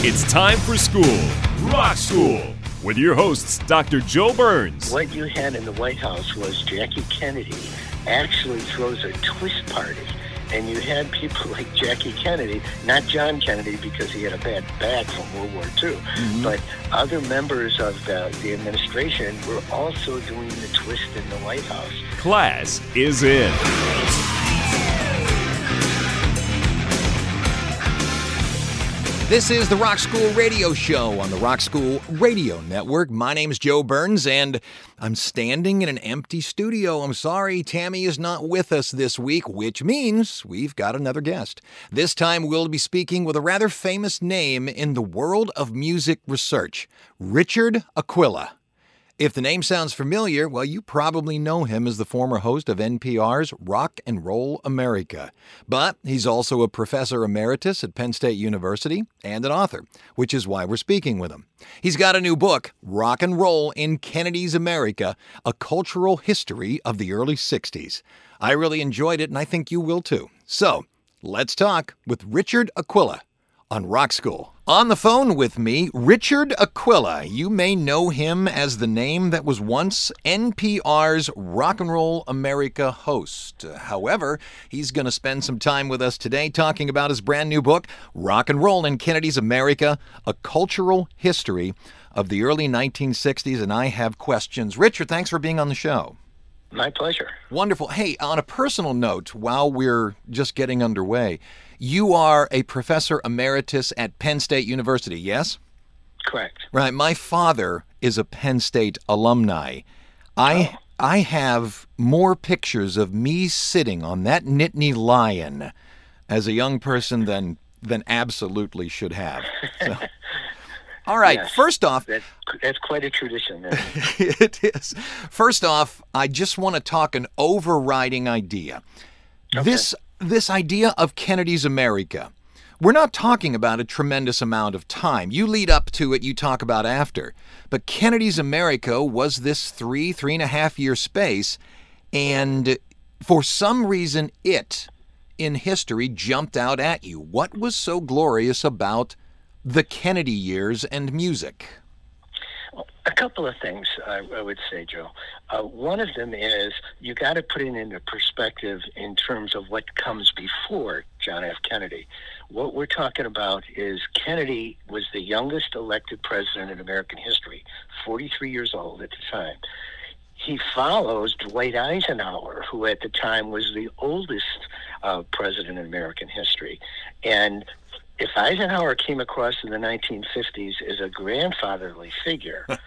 It's time for school, Rock School, with your hosts, Dr. Joe Burns. What you had in the White House was Jackie Kennedy actually throws a twist party. And you had people like Jackie Kennedy, not John Kennedy because he had a bad back from World War II, Mm-hmm. but other members of the, the administration were also doing the twist in the White House. Class is in. This is the Rock School Radio Show on the Rock School Radio Network. My name is Joe Burns, and I'm standing in an empty studio. I'm sorry, Tammy is not with us this week, which means we've got another guest. This time, we'll be speaking with a rather famous name in the world of music research Richard Aquila. If the name sounds familiar, well, you probably know him as the former host of NPR's Rock and Roll America. But he's also a professor emeritus at Penn State University and an author, which is why we're speaking with him. He's got a new book, Rock and Roll in Kennedy's America A Cultural History of the Early 60s. I really enjoyed it, and I think you will too. So, let's talk with Richard Aquila on Rock School. On the phone with me, Richard Aquila. You may know him as the name that was once NPR's Rock and Roll America host. However, he's going to spend some time with us today talking about his brand new book, Rock and Roll in Kennedy's America A Cultural History of the Early 1960s. And I have questions. Richard, thanks for being on the show. My pleasure. Wonderful. Hey, on a personal note, while we're just getting underway, you are a professor emeritus at Penn State University, yes? Correct. Right. My father is a Penn State alumni. I oh. I have more pictures of me sitting on that Nittany lion as a young person than than absolutely should have. So. All right. Yes. First off, That's, that's quite a tradition. it? it is. First off, I just want to talk an overriding idea. Okay. This this idea of Kennedy's America. We're not talking about a tremendous amount of time. You lead up to it, you talk about after. But Kennedy's America was this three, three and a half year space, and for some reason it in history jumped out at you. What was so glorious about the Kennedy years and music? A couple of things I, I would say, Joe. Uh, one of them is you got to put it into perspective in terms of what comes before John F. Kennedy. What we're talking about is Kennedy was the youngest elected president in American history, 43 years old at the time. He follows Dwight Eisenhower, who at the time was the oldest uh, president in American history. And if Eisenhower came across in the 1950s as a grandfatherly figure,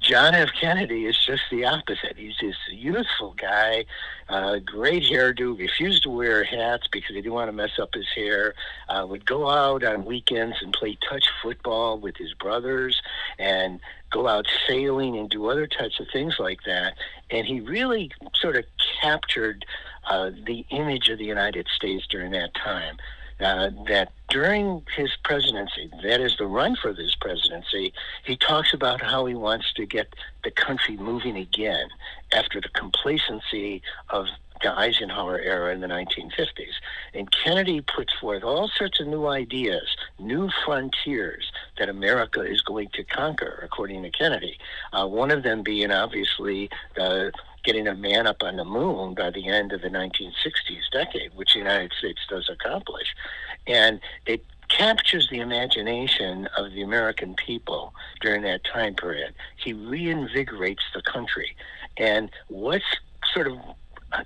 John F. Kennedy is just the opposite. He's this youthful guy, uh, great hairdo, refused to wear hats because he didn't want to mess up his hair, uh, would go out on weekends and play touch football with his brothers and go out sailing and do other types of things like that. And he really sort of captured uh, the image of the United States during that time. Uh, that during his presidency, that is the run for this presidency, he talks about how he wants to get the country moving again after the complacency of the Eisenhower era in the 1950s. And Kennedy puts forth all sorts of new ideas, new frontiers that America is going to conquer, according to Kennedy. Uh, one of them being obviously uh, getting a man up on the moon by the end of the 1960s decade, which the United States does accomplish. And it captures the imagination of the American people during that time period. He reinvigorates the country. And what's sort of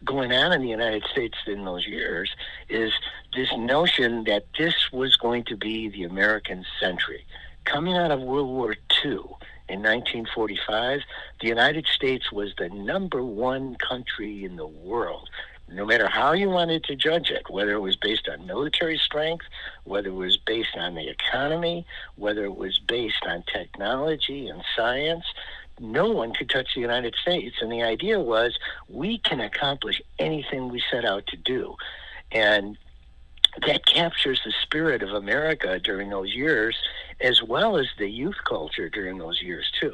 going on in the United States in those years is this notion that this was going to be the American century. Coming out of World War II in 1945, the United States was the number one country in the world. No matter how you wanted to judge it, whether it was based on military strength, whether it was based on the economy, whether it was based on technology and science, no one could touch the United States. And the idea was we can accomplish anything we set out to do. And captures the spirit of America during those years, as well as the youth culture during those years, too.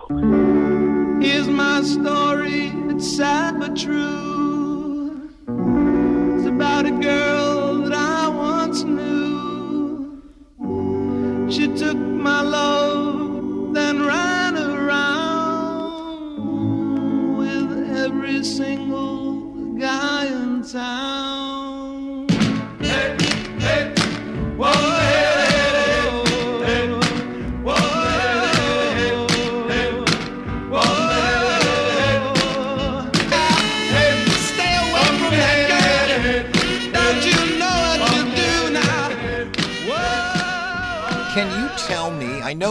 Here's my story, it's sad but true. It's about a girl that I once knew. She took my love, then ran around with every single guy in town.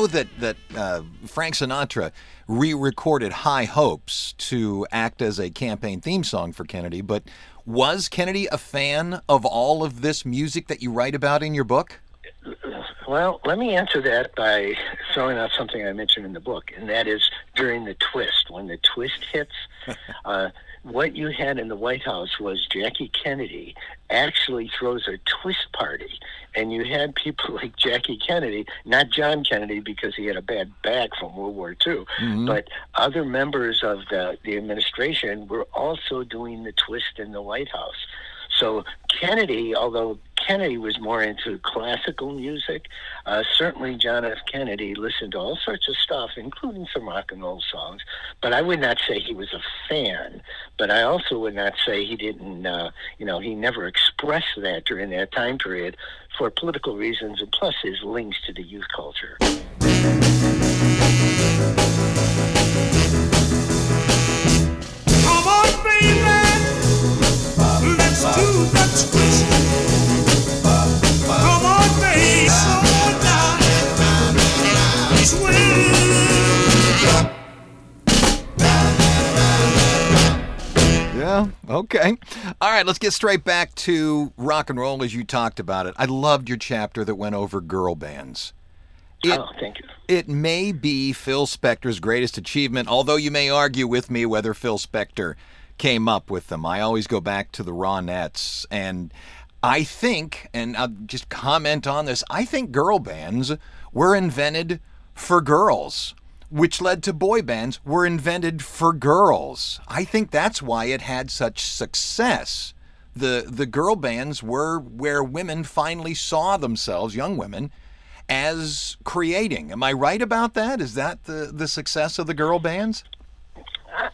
Know that that uh, Frank Sinatra re-recorded "High Hopes" to act as a campaign theme song for Kennedy, but was Kennedy a fan of all of this music that you write about in your book? Well, let me answer that by throwing out something I mentioned in the book, and that is during the twist. When the twist hits, uh, what you had in the White House was Jackie Kennedy actually throws a twist party, and you had people like Jackie Kennedy, not John Kennedy because he had a bad back from World War II, mm-hmm. but other members of the, the administration were also doing the twist in the White House. So Kennedy, although Kennedy was more into classical music, uh, certainly John F. Kennedy listened to all sorts of stuff, including some rock and roll songs. But I would not say he was a fan. But I also would not say he didn't, uh, you know, he never expressed that during that time period for political reasons, and plus his links to the youth culture. Come on, baby. Let's do the twist. Yeah. Okay. All right. Let's get straight back to rock and roll as you talked about it. I loved your chapter that went over girl bands. It- oh, thank you. It may be Phil Spector's greatest achievement, although you may argue with me whether Phil Spector came up with them. I always go back to the Ronettes, and I think, and I'll just comment on this, I think girl bands were invented for girls, which led to boy bands were invented for girls. I think that's why it had such success. The the girl bands were where women finally saw themselves, young women, as creating. Am I right about that? Is that the, the success of the girl bands?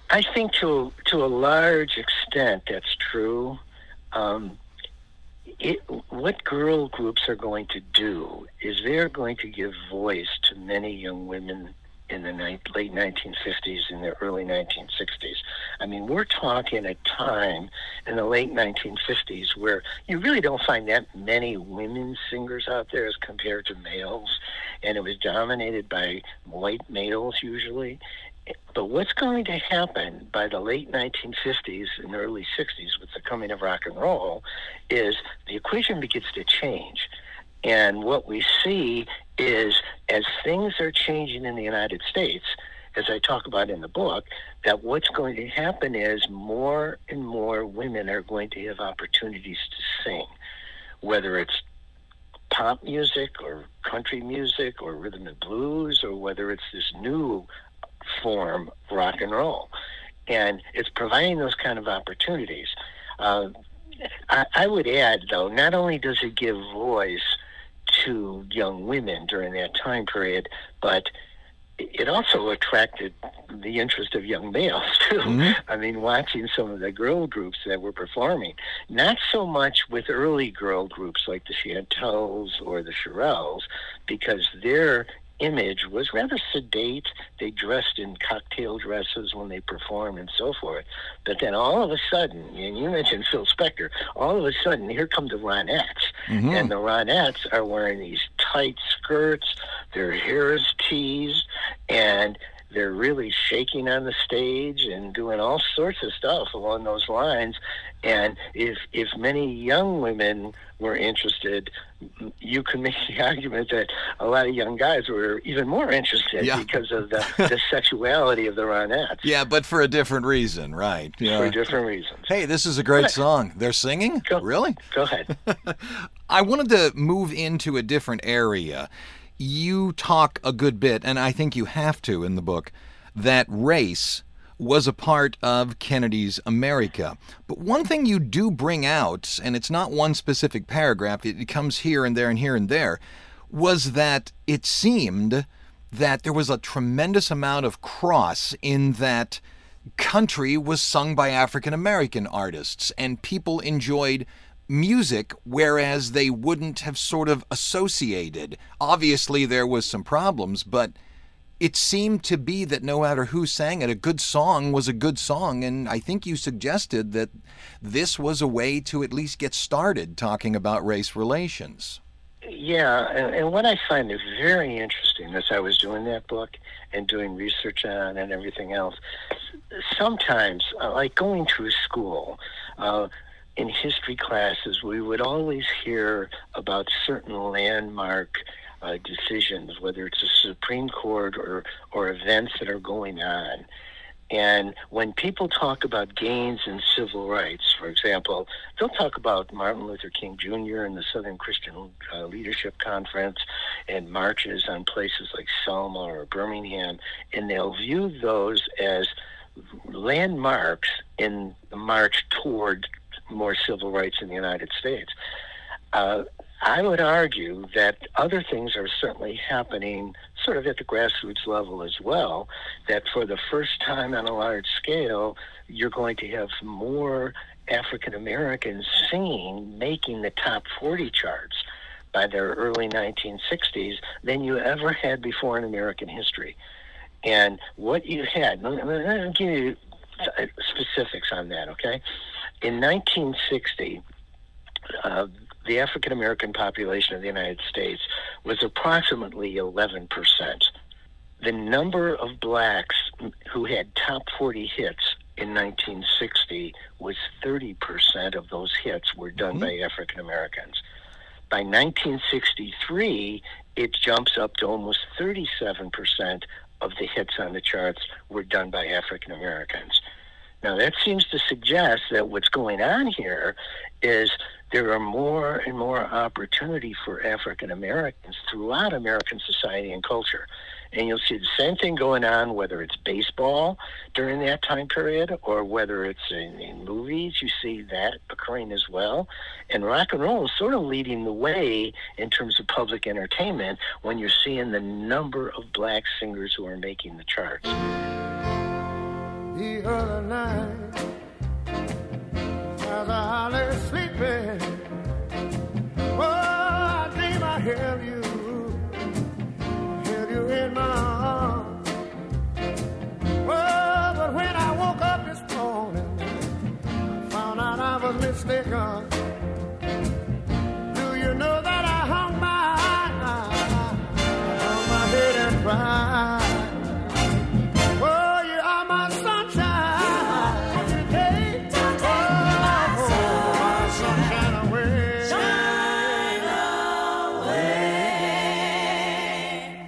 I- think to to a large extent that's true. Um, it, what girl groups are going to do is they're going to give voice to many young women in the ni- late 1950s and the early 1960s. I mean, we're talking a time in the late 1950s where you really don't find that many women singers out there as compared to males, and it was dominated by white males usually. But what's going to happen by the late 1950s and early 60s with the coming of rock and roll is the equation begins to change. And what we see is as things are changing in the United States, as I talk about in the book, that what's going to happen is more and more women are going to have opportunities to sing, whether it's pop music or country music or rhythm and blues or whether it's this new form of rock and roll. And it's providing those kind of opportunities. Uh, I, I would add though not only does it give voice to young women during that time period but it also attracted the interest of young males too. Mm-hmm. I mean, watching some of the girl groups that were performing, not so much with early girl groups like the Chantels or the Shirelles, because their image was rather sedate. They dressed in cocktail dresses when they performed and so forth. But then all of a sudden, and you mentioned Phil Spector, all of a sudden here come the Ronettes. Mm-hmm. And the Ronettes are wearing these tight skirts, their hair is teased, and they're really shaking on the stage and doing all sorts of stuff along those lines. And if if many young women were interested, you can make the argument that a lot of young guys were even more interested Yeah. because of the, the sexuality of the Ronettes Yeah, but for a different reason, right? for different reasons. Hey, this is a great song. They're singing? Go- Really? Go ahead. I wanted to move into a different area. You talk a good bit, and I think you have to in the book, that race was a part of Kennedy's America. But one thing you do bring out, and it's not one specific paragraph, it, comes here and there and here and there, was that it seemed that there was a tremendous amount of cross in that country was sung by African American artists, and people enjoyed music, whereas they wouldn't have sort of associated. Obviously, there was some problems, but it seemed to be that no matter who sang it, a good song was a good song. And I think you suggested that this was a way to at least get started talking about race relations. Yeah, and, and what I find is very interesting as I was doing that book and doing research on and everything else, sometimes, uh, like going to a school, uh, in history classes, we would always hear about certain landmark uh, decisions, whether it's a Supreme Court or, or events that are going on. And when people talk about gains in civil rights, for example, they'll talk about Martin Luther King Jr. and the Southern Christian uh, Leadership Conference and marches on places like Selma or Birmingham, and they'll view those as landmarks in the march toward more civil rights in the United States. Uh, I would argue that other things are certainly happening sort of at the grassroots level as well, that for the first time on a large scale, you're going to have more African Americans singing, making the top 40 charts by the early 1960s than you ever had before in American history. And what you had, let me, give you uh, specifics on that, okay? In 1960, uh, the African American population of the United States was approximately 11%. The number of blacks who had top 40 hits in 1960 was 30% of those hits were done by African Americans. By 1963, it jumps up to almost 37% of the hits on the charts were done by African Americans. Now, that seems to suggest that what's going on here is there are more and more opportunity for African Americans throughout American society and culture. And you'll see the same thing going on, whether it's baseball during that time period or whether it's in, in movies. You see that occurring as well. And rock and roll is sort of leading the way in terms of public entertainment when you're seeing the number of black singers who are making the charts. The other night as I lay sleeping. Oh, I dream I held you,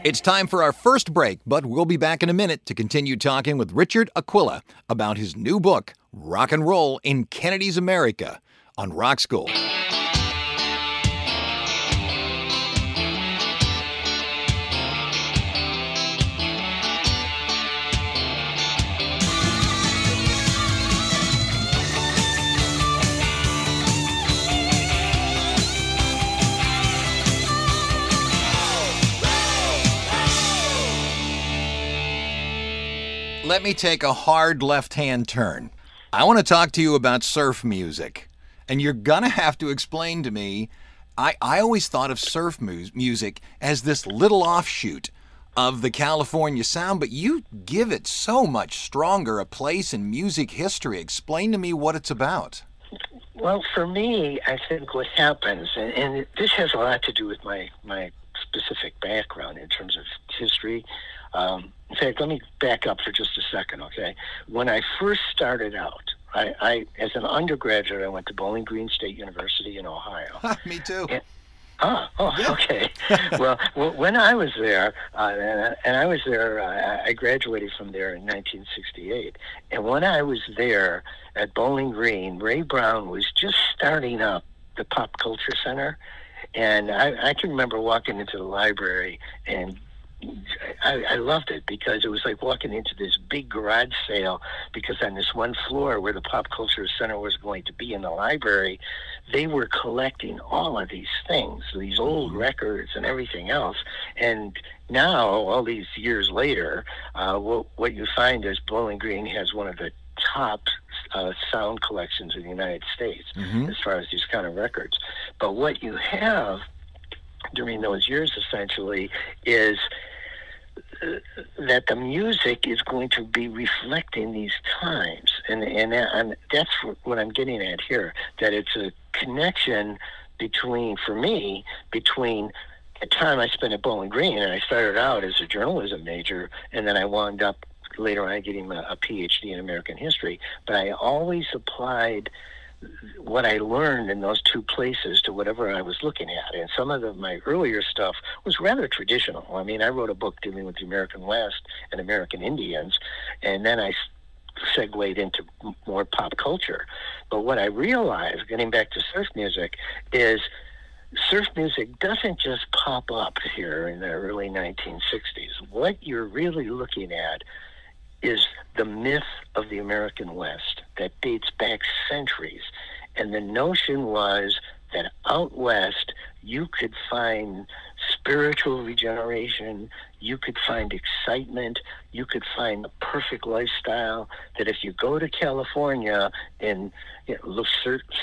It's time for our first break, but we'll be back in a minute to continue talking with Richard Aquila about his new book, Rock and Roll in Kennedy's America, on Rock School. Let me take a hard left hand turn. I want to talk to you about surf music. And you're going to have to explain to me. I, I always thought of surf mu- music as this little offshoot of the California sound, but you give it so much stronger a place in music history. Explain to me what it's about. Well, for me, I think what happens, and, and this has a lot to do with my, my specific background in terms of history. Um, in fact, let me back up for just a second, okay? When I first started out, I, I as an undergraduate, I went to Bowling Green State University in Ohio. Me too. Yeah. Ah, oh, okay. well, when I was there, uh, and, and I was there, uh, I graduated from there in 1968. And when I was there at Bowling Green, Ray Browne was just starting up the Pop Culture Center. And I, I can remember walking into the library and I, I loved it because it was like walking into this big garage sale because on this one floor where the pop culture center was going to be in the library, they were collecting all of these things, these old records and everything else. And now, all these years later, uh, what, what you find is Bowling Green has one of the top uh, sound collections in the United States as far as these kind of records. But what you have during those years essentially is uh, that the music is going to be reflecting these times. And and, that's what I'm getting at here that it's a connection between for me between the time I spent at Bowling Green and I started out as a journalism major and then I wound up later on getting a, a PhD in American history. But I always applied what I learned in those two places to whatever I was looking at. And some of the, my earlier stuff was rather traditional. I mean, I wrote a book dealing with the American West and American Indians, and then I segued into more pop culture. But what I realized, getting back to surf music, is surf music doesn't just pop up here in the early 1960s. What you're really looking at is the myth of the American West that dates back centuries. And the notion was that out west you could find spiritual regeneration, you could find excitement, you could find the perfect lifestyle. That if you go to California and you know, look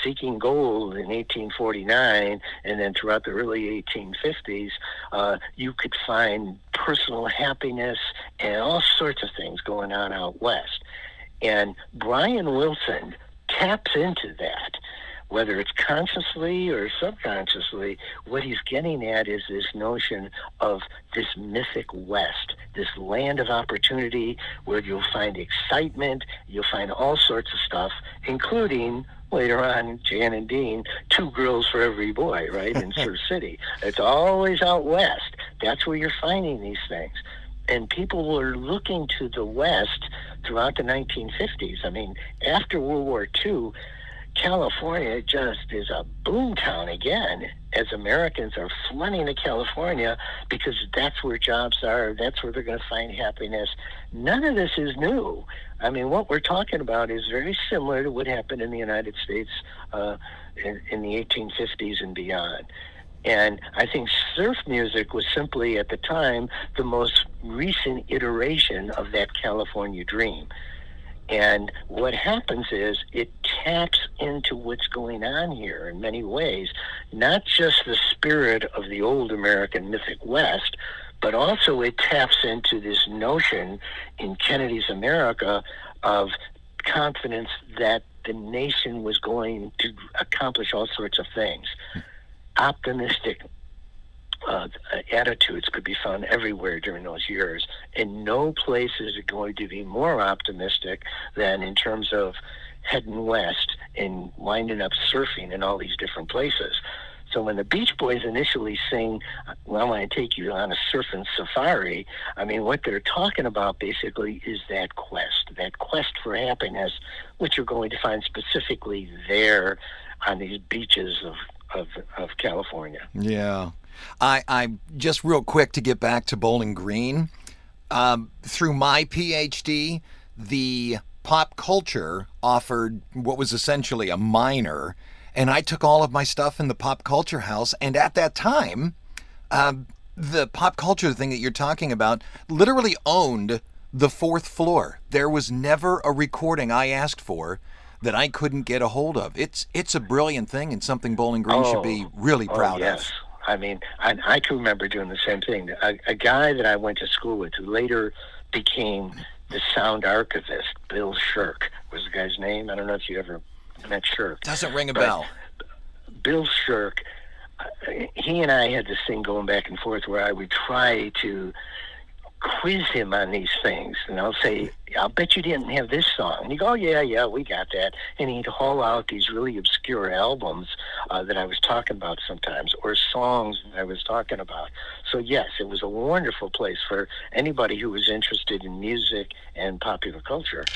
seeking gold in 1849 and then throughout the early 1850s, uh, you could find personal happiness and all sorts of things going on out west. And Brian Wilson taps into that whether it's consciously or subconsciously, what he's getting at is this notion of this mythic West, this land of opportunity where you'll find excitement, you'll find all sorts of stuff, including later on Jan and Dean, two girls for every boy, right, in Surf City. It's always out west. That's where you're finding these things. And people were looking to the West throughout the 1950s. I mean, after World War II, California just is a boomtown again as Americans are flooding to California because that's where jobs are, that's where they're going to find happiness. None of this is new. I mean, what we're talking about is very similar to what happened in the United States uh, in, in the 1850s and beyond. And I think surf music was simply, at the time, the most recent iteration of that California dream. And what happens is it taps into what's going on here in many ways, not just the spirit of the old American mythic West, but also it taps into this notion in Kennedy's America of confidence that the nation was going to accomplish all sorts of things. Hmm. Optimistic uh, attitudes could be found everywhere during those years, and no place is going to be more optimistic than in terms of heading west and winding up surfing in all these different places. So when the Beach Boys initially sing, well, I want to take you on a surfing safari, I mean, what they're talking about basically is that quest, that quest for happiness, which you're going to find specifically there on these beaches of, of, of California. Yeah. I, I just real quick to get back to Bowling Green. Um, through my PhD, the pop culture offered what was essentially a minor, and I took all of my stuff in the pop culture house. And at that time, um, the pop culture thing that you're talking about literally owned the fourth floor. There was never a recording I asked for that I couldn't get a hold of. It's it's a brilliant thing and something Bowling Green should be really Oh, proud yes. of. I mean, I, I can remember doing the same thing. A, a guy that I went to school with who later became the sound archivist, Bill Schurk, was the guy's name. I don't know if you ever met Schurk. Doesn't ring a But bell. Bill Schurk, uh, he and I had this thing going back and forth where I would try to quiz him on these things, and I'll say, "I'll bet you didn't have this song." And he go, "Oh yeah, yeah, we got that." And he'd haul out these really obscure albums uh, that I was talking about sometimes, or songs that I was talking about. So yes, it was a wonderful place for anybody who was interested in music and popular culture.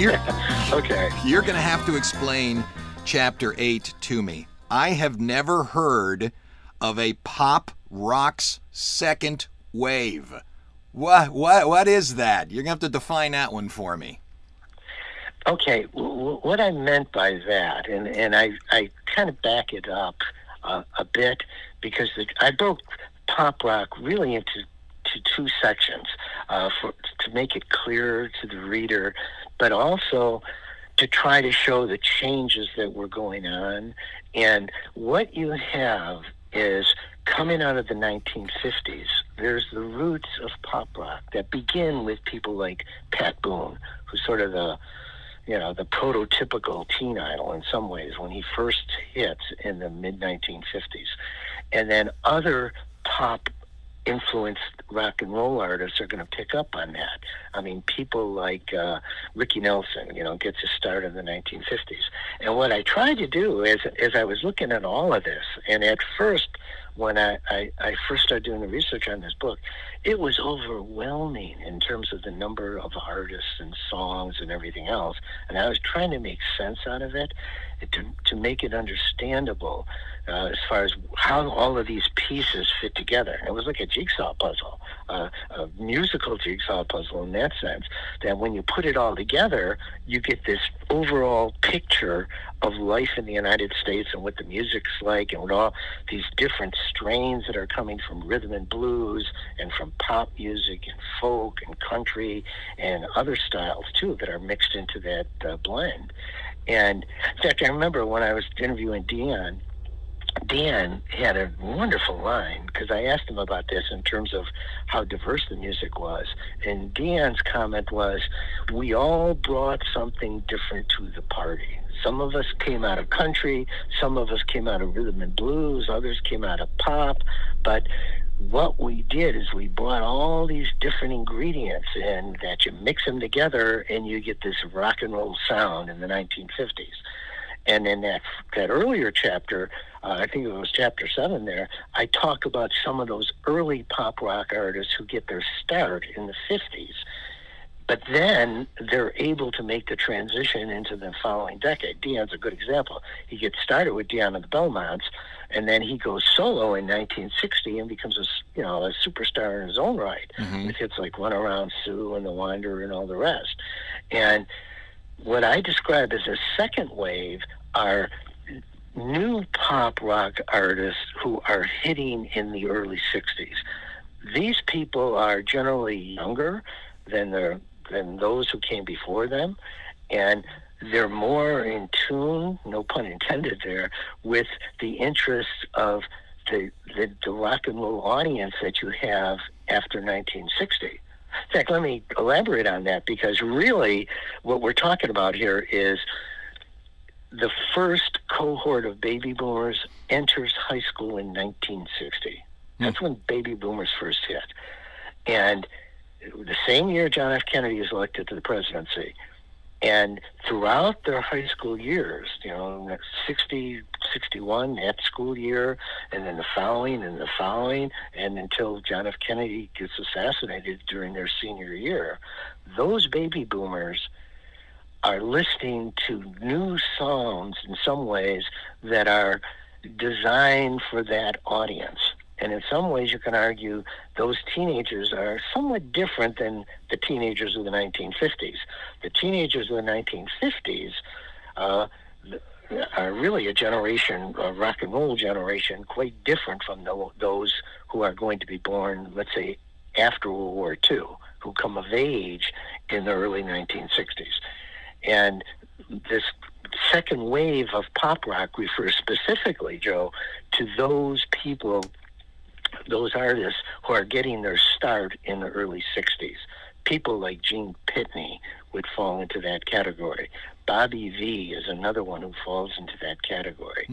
You're, Okay. you're going to have to explain chapter 8 to me. I have never heard of a pop rock's second wave. What what what is that? You're going to have to define that one for me. Okay, w- w- what I meant by that, and, and I, I kind of back it up uh, a bit because the, I broke pop rock really into to two sections uh, for, to make it clearer to the reader, but also to try to show the changes that were going on. And what you have is coming out of the 1950s, there's the roots of pop rock that begin with people like Pat Boone, who's sort of the you know, the prototypical teen idol in some ways when he first hit in the mid 1950s. And then other pop influenced rock and roll artists are going to pick up on that. I mean, people like uh, Ricky Nelson, you know, gets his start in the 1950s. And what I tried to do is, as I was looking at all of this, and at first, when I, I, I first started doing the research on this book, it was overwhelming in terms of the number of artists and songs and everything else. And I was trying to make sense out of it to, to make it understandable uh, as far as how all of these pieces fit together. It was like a jigsaw puzzle, uh, a musical jigsaw puzzle in that sense, that when you put it all together, you get this overall picture of life in the United States and what the music's like and what all these different strains that are coming from rhythm and blues and from pop music and folk and country and other styles too that are mixed into that uh, blend. And in fact, I remember when I was interviewing Dion, Dion had a wonderful line because I asked him about this in terms of how diverse the music was. And Dion's comment was, We all brought something different to the party. Some of us came out of country, some of us came out of rhythm and blues, others came out of pop, but what we did is we brought all these different ingredients and that you mix them together and you get this rock and roll sound in the 1950s. And in that that earlier chapter, uh, I think it was chapter seven there, I talk about some of those early pop rock artists who get their start in the 50s. But then they're able to make the transition into the following decade. Dion's a good example. He gets started with Dion and the Belmonts, and then he goes solo in 1960 and becomes a you know a superstar in his own right with hits like Run Around Sue and The Wanderer and all the rest. And what I describe as a second wave are new pop rock artists who are hitting in the early 60s. These people are generally younger than than those who came before them, and they're more in tune, no pun intended there, with the interests of the, the, the rock and roll audience that you have after 1960. In fact, let me elaborate on that because really what we're talking about here is the first cohort of baby boomers enters high school in 1960. Hmm. That's when baby boomers first hit. And the same year John F. Kennedy is elected to the presidency. And throughout their high school years, you know, 60, 61, that school year, and then the following and the following, and until John F. Kennedy gets assassinated during their senior year, those baby boomers are listening to new songs in some ways that are designed for that audience. And in some ways, you can argue those teenagers are somewhat different than the teenagers of the 1950s. The teenagers of the 1950s uh, are really a generation, a rock and roll generation, quite different from the, those who are going to be born, let's say, after World War II who come of age in the early 1960s. And this second wave of pop rock refers specifically, Joe, to those people, those artists who are getting their start in the early 60s. People like Gene Pitney would fall into that category. Bobby Vee is another one who falls into that category.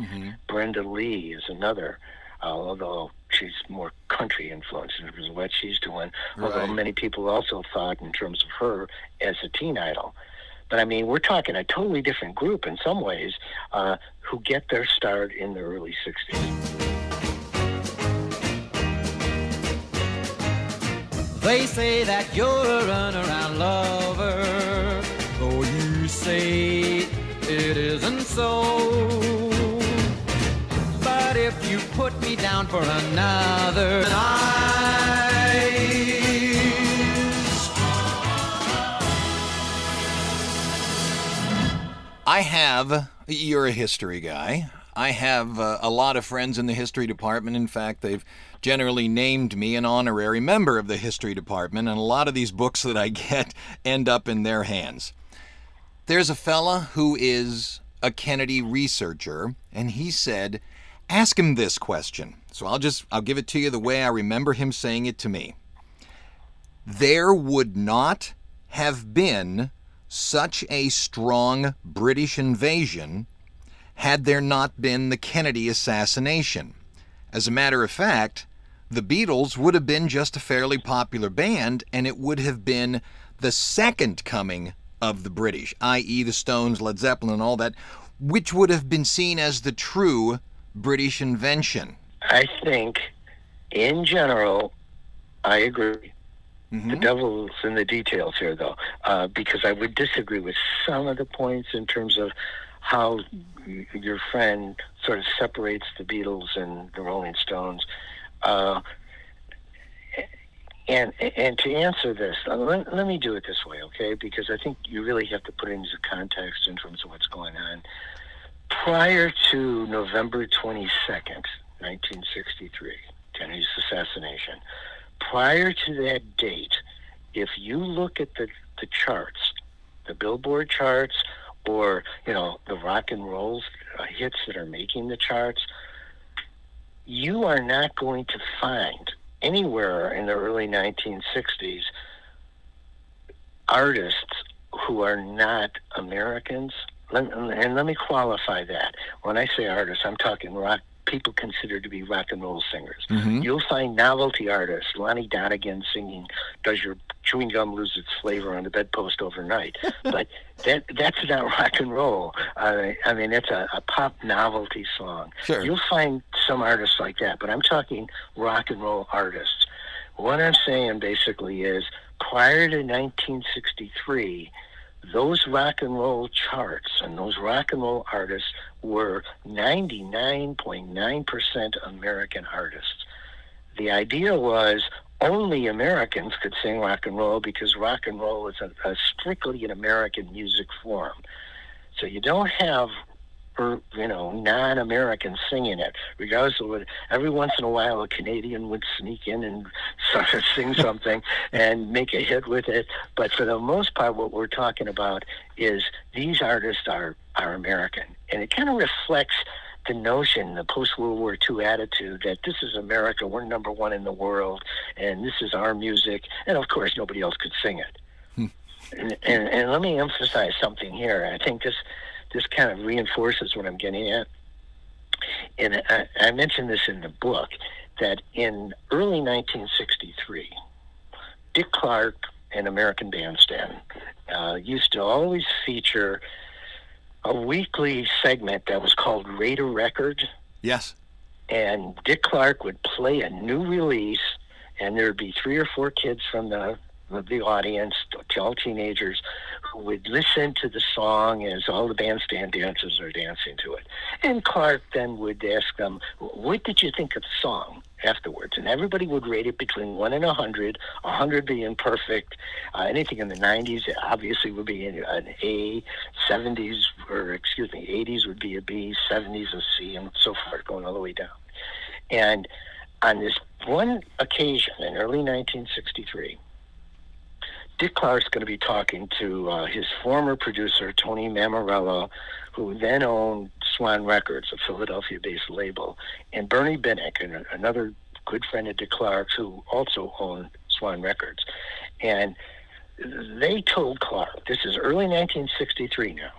Brenda Lee is another, uh, although she's more country influenced in terms of what she's doing. Although Right. many people also thought in terms of her as a teen idol. But I mean, we're talking a totally different group in some ways uh, who get their start in the early 60s. They say that you're a runaround lover, isn't. But if you put me down for another. I have, you're a history guy. I have uh, a lot of friends in the history department. In fact, they've generally named me an honorary member of the history department, and a lot of these books that I get end up in their hands. There's a fella who is a Kennedy researcher, and he said, ask him this question. So I'll just, I'll give it to you the way I remember him saying it to me. There would not have been such a strong British invasion had there not been the Kennedy assassination. As a matter of fact, the Beatles would have been just a fairly popular band, and it would have been the second coming of the British, i.e., the Stones, Led Zeppelin, and all that, which would have been seen as the true British invention. I think, in general, I agree. The devil's in the details here, though, uh, because I would disagree with some of the points in terms of how your friend sort of separates the Beatles and the Rolling Stones. Uh, and and to answer this, uh, let, let me do it this way, okay? Because I think you really have to put it into context in terms of what's going on. Prior to November 22nd, 1963, Kennedy's assassination, prior to that date, if you look at the, the charts, the Billboard charts, or you know the rock and roll uh, hits that are making the charts, you are not going to find anywhere in the early 1960s artists who are not Americans, and let me qualify that. When I say artists, I'm talking rock people consider to be rock and roll singers. You'll find novelty artists, Lonnie Donegan singing "Does Your Chewing Gum Lose Its Flavor" on the bedpost overnight, but that that's not rock and roll. Uh, I mean, it's a, a pop novelty song. Sure. You'll find some artists like that, but I'm talking rock and roll artists. What I'm saying basically is prior to 1963, those rock and roll charts and those rock and roll artists were 99.9% American artists. The idea was only Americans could sing rock and roll because rock and roll is a, a strictly an American music form. So you don't have or you know non-Americans singing it. Regardless of what, every once in a while a Canadian would sneak in and sort of sing something and make a hit with it. But for the most part, what we're talking about is these artists are are American, and it kind of reflects the notion, the post World War II attitude that this is America, we're number one in the world, and this is our music, and of course nobody else could sing it. Hmm. And, and, and let me emphasize something here. I think this this kind of reinforces what I'm getting at. And I, I mentioned this in the book that in early 1963, Dick Clark and American Bandstand uh, used to always feature a weekly segment that was called Rate a Record Yes. and Dick Clark would play a new release, and there'd be three or four kids from the the audience, all teenagers, would listen to the song as all the bandstand dancers are dancing to it. And Clark then would ask them, "What did you think of the song?" Afterwards, and everybody would rate it between one and a hundred. A hundred being perfect. Uh, anything in the '90s obviously would be an A. '70s or excuse me, '80s would be a B. '70s a C, and so forth, going all the way down. And on this one occasion in early 1963, Dick Clark's going to be talking to uh, his former producer, Tony Mammarello, who then owned Swan Records, a Philadelphia based label, and Bernie Binnick, an- another good friend of Dick Clark's, who also owned Swan Records. And they told Clark, this is early 1963 now,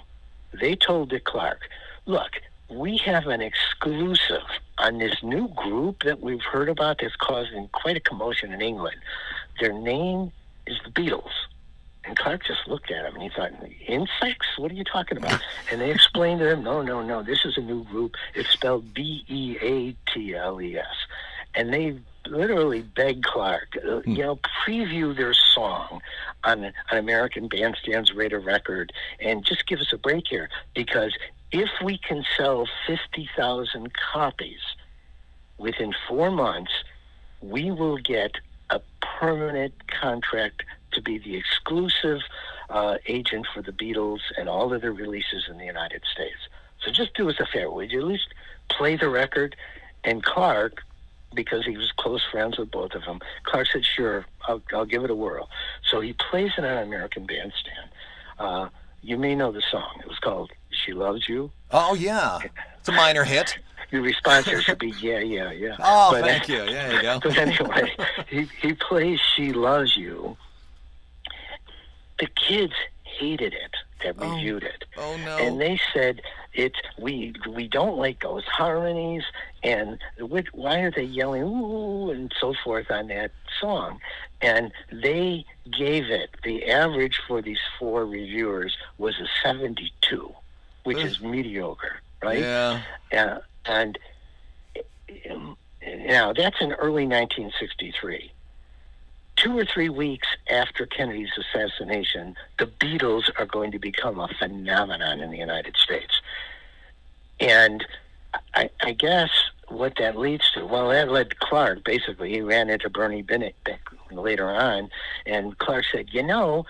they told Dick Clark, look, we have an exclusive on this new group that we've heard about that's causing quite a commotion in England. Their name is the Beatles. And Clark just looked at him and he thought, insects? What are you talking about? And they explained to him, no, no, no, this is a new group. It's spelled B E A T L E S. And they literally begged Clark, uh, you know, preview their song on, an American Bandstand's Rate-a-Record and just give us a break here because if we can sell 50,000 copies within four months, we will get a permanent contract to be the exclusive uh, agent for the Beatles and all of their releases in the United States. So just do us a favor. Would you at least play the record? And Clark, because he was close friends with both of them, Clark said, sure, I'll, I'll give it a whirl. So he plays it on American Bandstand. Uh, you may know the song. It was called She Loves You. Oh, yeah. It's a minor hit. Your response here should be, yeah, yeah, yeah. Oh, But, uh, thank you. Yeah, you go. But anyway, he, he plays She Loves You. The kids hated it that Oh. reviewed it. Oh, no. And they said it we we don't like those harmonies and which, why are they yelling ooh and so forth on that song and they gave it the average for these four reviewers was a 72 which is mediocre right Yeah. uh, and um, now that's in early 1963. Two or three weeks after Kennedy's assassination, the Beatles are going to become a phenomenon in the United States. And I, I guess what that leads to, well, that led Clark, basically, he ran into Bernie Binnick later on, and Clark said, you know,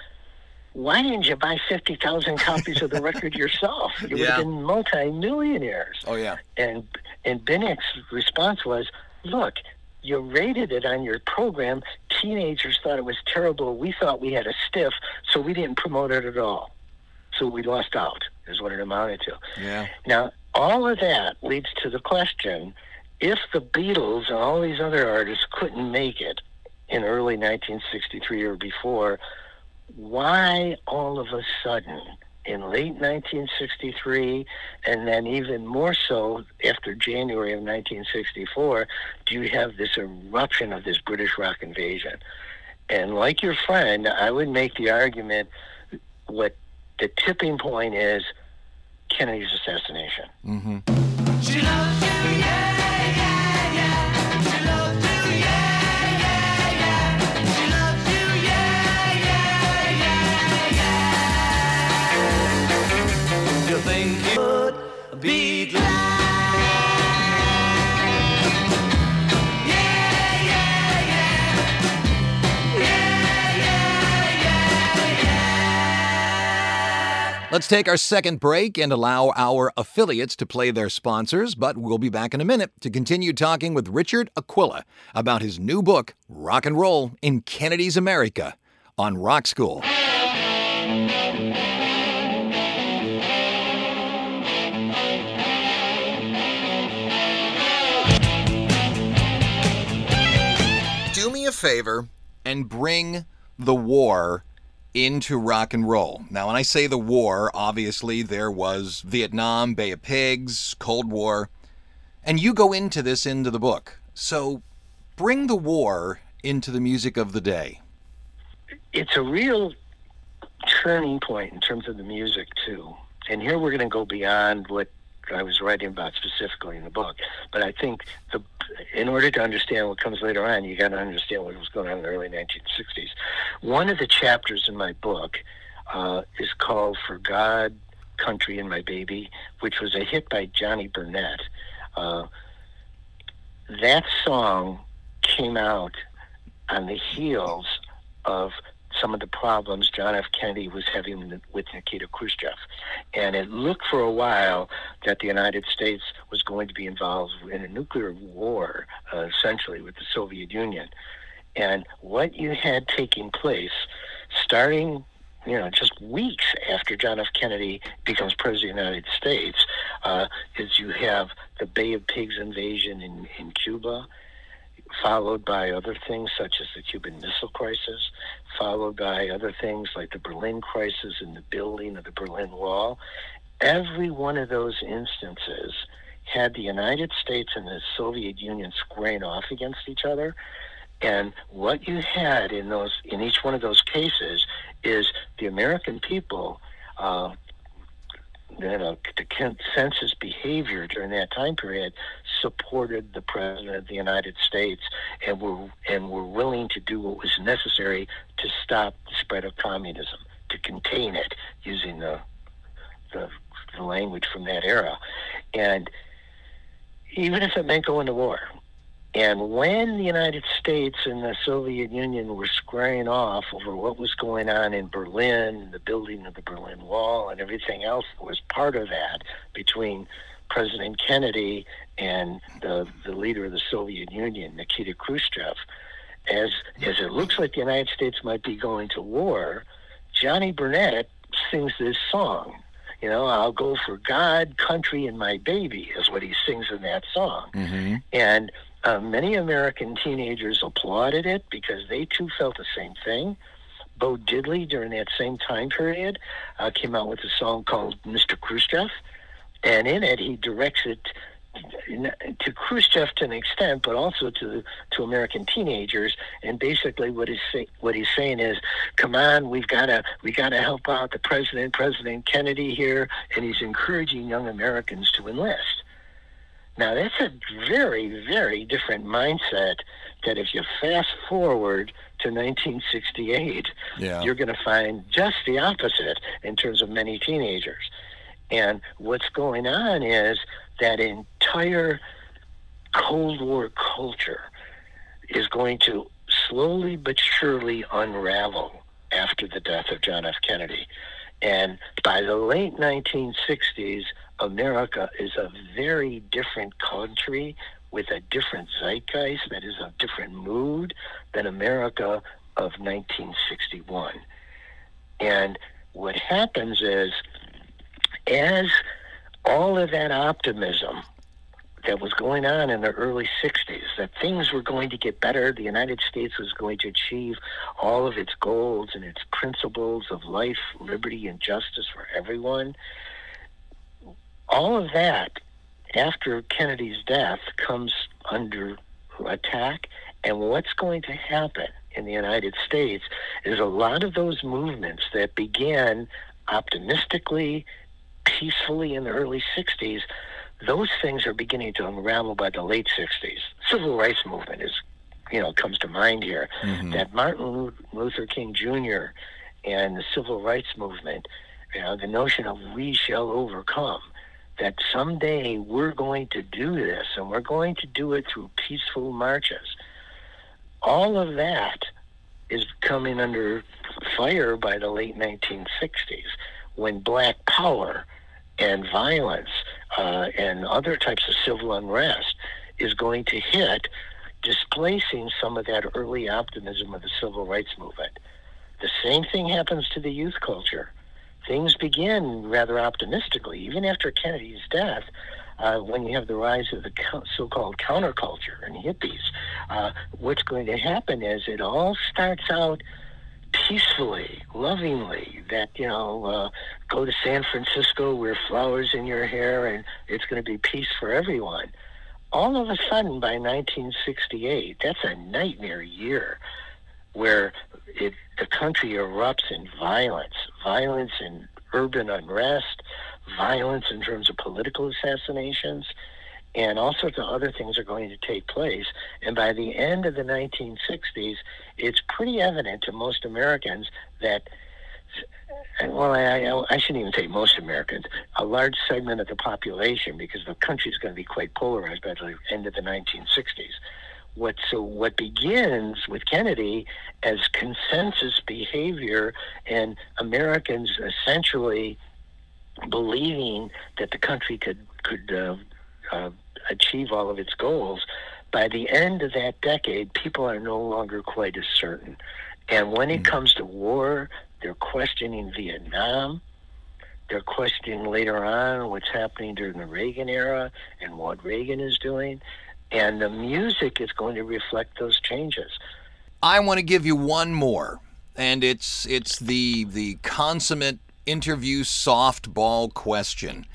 why didn't you buy 50,000 copies of the record yourself? You would Yeah. have been multimillionaires. Oh, yeah. And and Binnick's response was, "Look, you rated it on your program. Teenagers thought it was terrible. We thought we had a stiff, so we didn't promote it at all. So we lost out." Is what it amounted to. Yeah. Now, all of that leads to the question: If the Beatles and all these other artists couldn't make it in early 1963 or before, why all of a sudden in late 1963 and then even more so after January of 1964 do you have this eruption of this British rock invasion? And like your friend I would make the argument what the tipping point is Kennedy's assassination. Mm-hmm. She Let's take our second break and allow our affiliates to play their sponsors, but we'll be back in a minute to continue talking with Richard Aquila about his new book, Rock and Roll in Kennedy's America, on Rock School. Do me a favor and bring the war into rock and roll. Now, when I say the war, obviously there was Vietnam, Bay of Pigs, Cold War, and you go into this into the book. So bring the war into the music of the day. it's a real turning point in terms of the music too. And here we're going to go beyond what I was writing about specifically in the book. But I think the in order to understand what comes later on, you got to understand what was going on in the early 1960s. One of the chapters in my book uh, is called "For God, Country, and My Baby," which was a hit by Johnny Burnette. Uh, that song came out on the heels of some of the problems John F. Kennedy was having with Nikita Khrushchev. And it looked for a while that the United States was going to be involved in a nuclear war, uh, essentially, with the Soviet Union. And what you had taking place, starting you know, just weeks after John F. Kennedy becomes president of the United States, uh, is you have the Bay of Pigs invasion in, in Cuba, followed by other things such as the Cuban Missile Crisis, followed by other things like the Berlin Crisis and the building of the Berlin Wall. Every one of those instances had the United States and the Soviet Union squaring off against each other. And what you had in those in each one of those cases is the American people, uh, you know, the consensus behavior during that time period supported the president of the United States and were and were willing to do what was necessary to stop the spread of communism, to contain it, using the the, the language from that era, and even if it meant going to war. And when the United States and the Soviet Union were squaring off over what was going on in Berlin, the building of the Berlin Wall, and everything else that was part of that between President Kennedy and the, the leader of the Soviet Union, Nikita Khrushchev, as, as it looks like the United States might be going to war, Johnny Burnette sings this song. You know, I'll go for God, country, and my baby, is what he sings in that song. Mm-hmm. And uh, many American teenagers applauded it because they too felt the same thing. Bo Diddley, during that same time period, uh, came out with a song called Mr. Khrushchev. And in it, he directs it to Khrushchev to an extent, but also to to American teenagers. And basically, what he's say, what he's saying is, "Come on, we've got to we got to help out the president, President Kennedy here," and he's encouraging young Americans to enlist. Now that's a very very different mindset. That if you fast forward to 1968, Yeah. you're going to find just the opposite in terms of many teenagers. And what's going on is that entire Cold War culture is going to slowly but surely unravel after the death of John F. Kennedy. And by the late 1960s, America is a very different country with a different zeitgeist that is a different mood than America of 1961. And what happens is, as all of that optimism that was going on in the early 60s, that things were going to get better, the United States was going to achieve all of its goals and its principles of life, liberty, and justice for everyone. All of that, after Kennedy's death, comes under attack. And what's going to happen in the United States is a lot of those movements that began optimistically, peacefully in the early 60s, those things are beginning to unravel by the late 60s. Civil rights movement is, you know, comes to mind here. Mm-hmm. That Martin Luther King Jr. and the civil rights movement, you know, the notion of we shall overcome, that someday we're going to do this and we're going to do it through peaceful marches. All of that is coming under fire by the late 1960s when black power and violence uh, and other types of civil unrest is going to hit, displacing some of that early optimism of the civil rights movement. The same thing happens to the youth culture. Things begin rather optimistically, even after Kennedy's death. Uh, when you have the rise of the so-called counterculture and hippies, uh, what's going to happen is it all starts out peacefully, lovingly. That you know, uh, go to San Francisco, wear flowers in your hair, and it's going to be peace for everyone. All of a sudden, by 1968, that's a nightmare year, where it, the country erupts in violence, violence in urban unrest, violence in terms of political assassinations, and all sorts of other things are going to take place. And by the end of the 1960s, it's pretty evident to most Americans that, well, I, I, I shouldn't even say most Americans, a large segment of the population, because the country is going to be quite polarized by the end of the 1960s, what so what begins with Kennedy as consensus behavior and Americans essentially believing that the country could could uh, uh, achieve all of its goals. By the end of that decade, people are no longer quite as certain. And when it comes to war, they're questioning Vietnam. They're questioning later on what's happening during the Reagan era and what Reagan is doing. And the music is going to reflect those changes. I want to give you one more, and it's it's the the consummate interview softball question.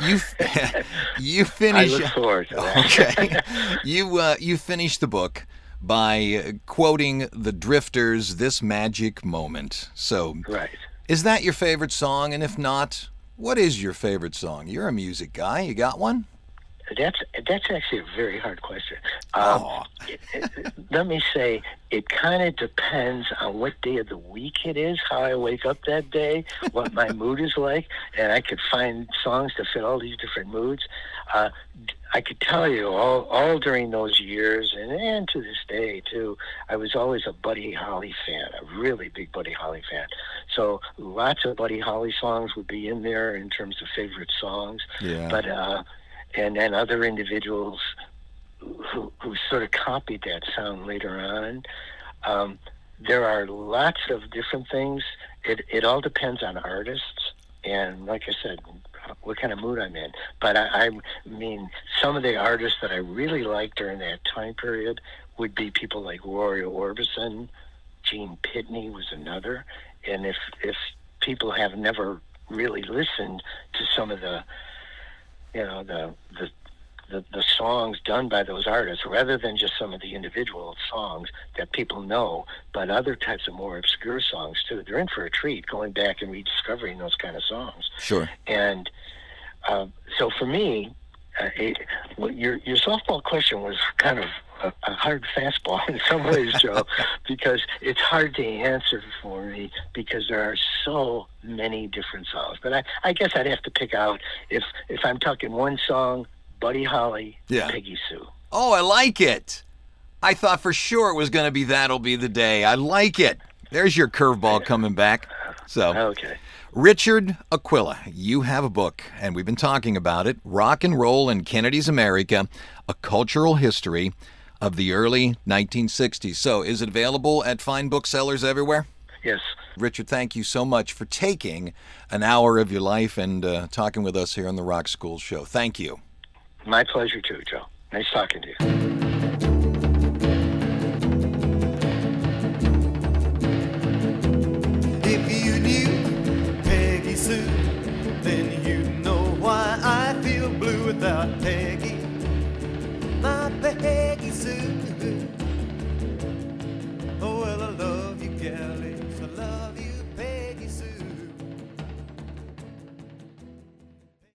You you finish. I look forward to that. okay. you uh, you finish the book by uh, quoting the Drifters' "This Magic Moment." So, Right. is that your favorite song? And if not, what is your favorite song? You're a music guy. You got one? That's that's actually a very hard question. Um, it- it- let me say, it kind of depends on what day of the week it is, how I wake up that day, what my mood is like, and I could find songs to fit all these different moods. Uh, I could tell you all, all during those years, and, and to this day too, I was always a Buddy Holly fan, a really big Buddy Holly fan. So lots of Buddy Holly songs would be in there in terms of favorite songs. Yeah. But uh, and then other individuals who, who sort of copied that sound later on. Um, there are lots of different things. It, it all depends on artists, and like I said, what kind of mood I'm in. But I, I mean, some of the artists that I really liked during that time period would be people like Roy Orbison, Gene Pitney was another, and if if people have never really listened to some of the you know the the the, the songs done by those artists rather than just some of the individual songs that people know but other types of more obscure songs too they're in for a treat going back and rediscovering those kind of songs Sure. and uh, so for me uh, it, well, your your softball question was kind of a, a hard fastball in some ways, Joe, because it's hard to answer for me because there are so many different songs. But I, I guess I'd have to pick out if if I'm talking one song, Buddy Holly, Yeah. Peggy Sue. Oh, I like it. I thought for sure it was going to be That'll Be the Day. I like it. There's your curveball coming back. So, Okay. Richard Aquila, you have a book, and we've been talking about it Rock and Roll in Kennedy's America, a cultural history of the early 1960s. So, is it available at fine booksellers everywhere? Yes. Richard, thank you so much for taking an hour of your life and uh, talking with us here on the Rock School Show. Thank you. My pleasure too, Joe. Nice talking to you. Yeah.